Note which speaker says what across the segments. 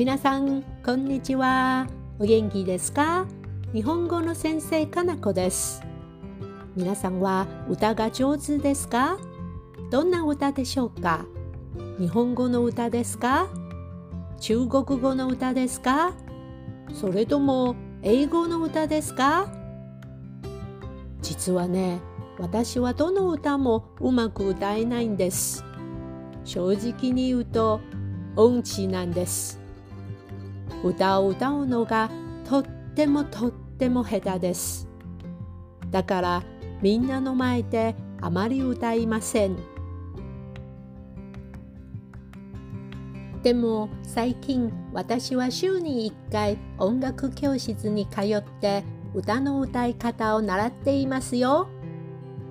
Speaker 1: 皆さん、こんにちは。お元気ですか？日本語の先生かなこです。皆さんは歌が上手ですか？どんな歌でしょうか？日本語の歌ですか？中国語の歌ですか？それとも英語の歌ですか？実はね、私はどの歌もうまく歌えないんです。正直に言うと音痴なんです。歌を歌うのがとってもとっても下手です。だからみんなの前であまり歌いません。でも最近私は週に1回音楽教室に通って歌の歌い方を習っていますよ。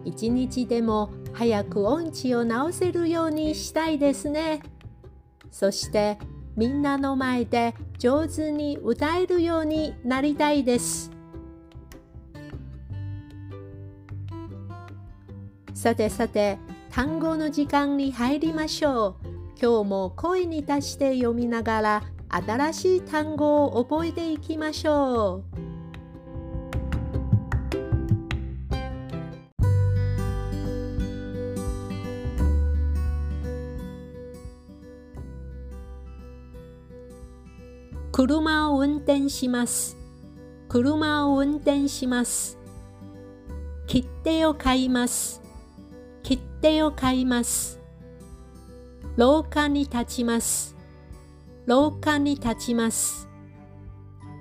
Speaker 1: 一日でも早く音痴を直せるようにしたいですね。そしてみんなの前で上手に歌えるようになりたいです。さてさて単語の時間に入りましょう。今日も声に出して読みながら新しい単語を覚えていきましょう。車を運転します。車を運転します。切手を買います。切手を買います。廊下に立ちます。廊下に立ちます。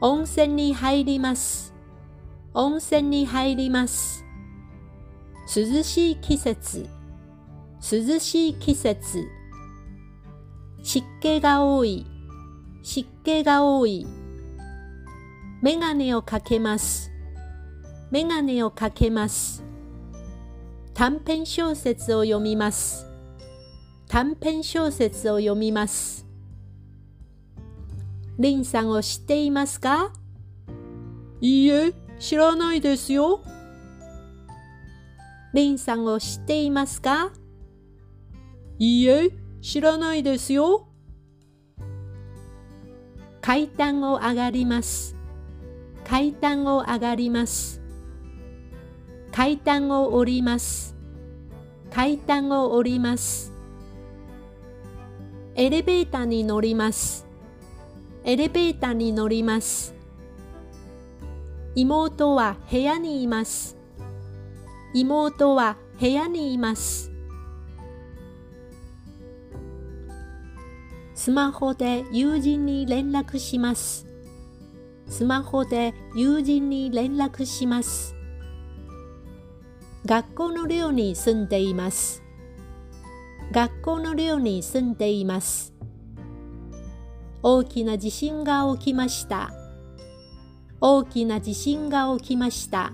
Speaker 1: 温泉に入ります。温泉に入ります。涼しい季節。涼しい季節。湿気が多い。湿気が多い。メガネをかけます。メガネをかけます。短編小説を読みます。短編小説を読みます。リンさんを知っていますか？
Speaker 2: いいえ、知らないですよ。
Speaker 1: リンさんを知っていますか？
Speaker 2: いいえ、知らないですよ。
Speaker 1: 階段を上がります。階段を上がります。階段を降ります。階段を降ります。エレベーターに乗ります。エレベーターに乗ります。妹は部屋にいます。妹は部屋にいます。スマホで友人に連絡します。スマホで友人に連絡します。学校の寮に住んでいます。学校の寮に住んでいます。大きな地震が起きました。大きな地震が起きました。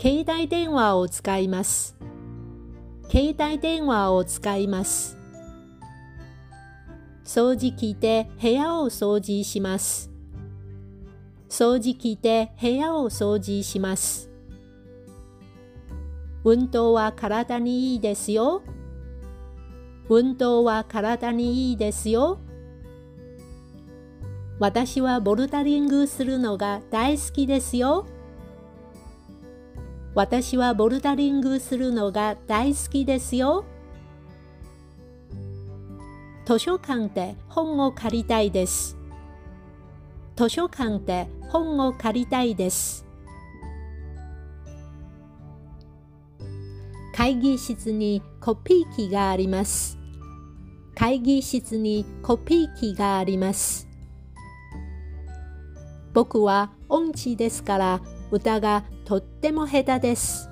Speaker 1: 携帯電話を使います。携帯電話を使います。掃除機で部屋を掃除します。掃除機で部屋を掃除します。運動は体にいいですよ。運動は体にいいですよ。私はボルダリングするのが大好きですよ。私はボルダリングするのが大好きですよ。図書館で本を借りたいです。図書館で本を借りたいです。会議室にコピー機があります。会議室にコピー機があります。僕は音痴ですから歌がとっても下手です。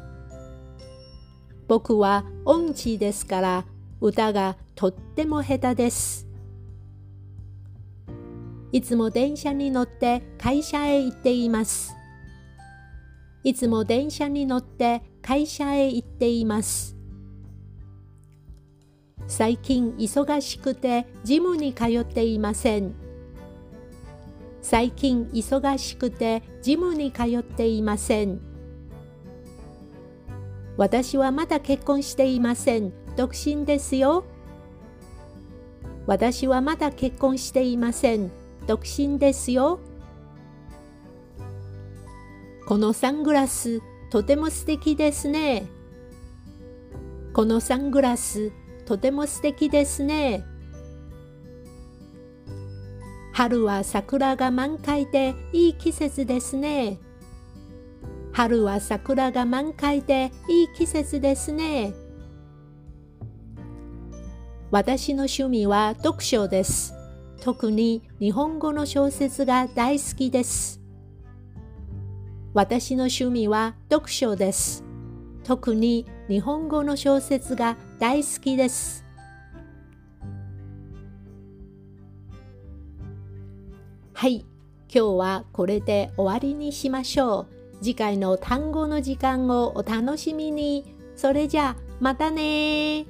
Speaker 1: 僕は音痴ですから歌がとっても下手です。いつも電車に乗って会社へ行っています。いつも電車に乗って会社へ行っています。最近忙しくてジムに通っていません。最近忙しくてジムに通っていません。私はまだ結婚していません。独身ですよ。私はまだ結婚していません。独身ですよ。このサングラス、とても素敵ですね。このサングラス、とても素敵ですね。春は桜が満開でいい季節ですね。春は桜が満開でいい季節ですね。私の趣味は読書です。特に日本語の小説が大好きです。私の趣味は読書です。特に日本語の小説が大好きです。はい、今日はこれで終わりにしましょう。次回の単語の時間をお楽しみに。それじゃあ、またね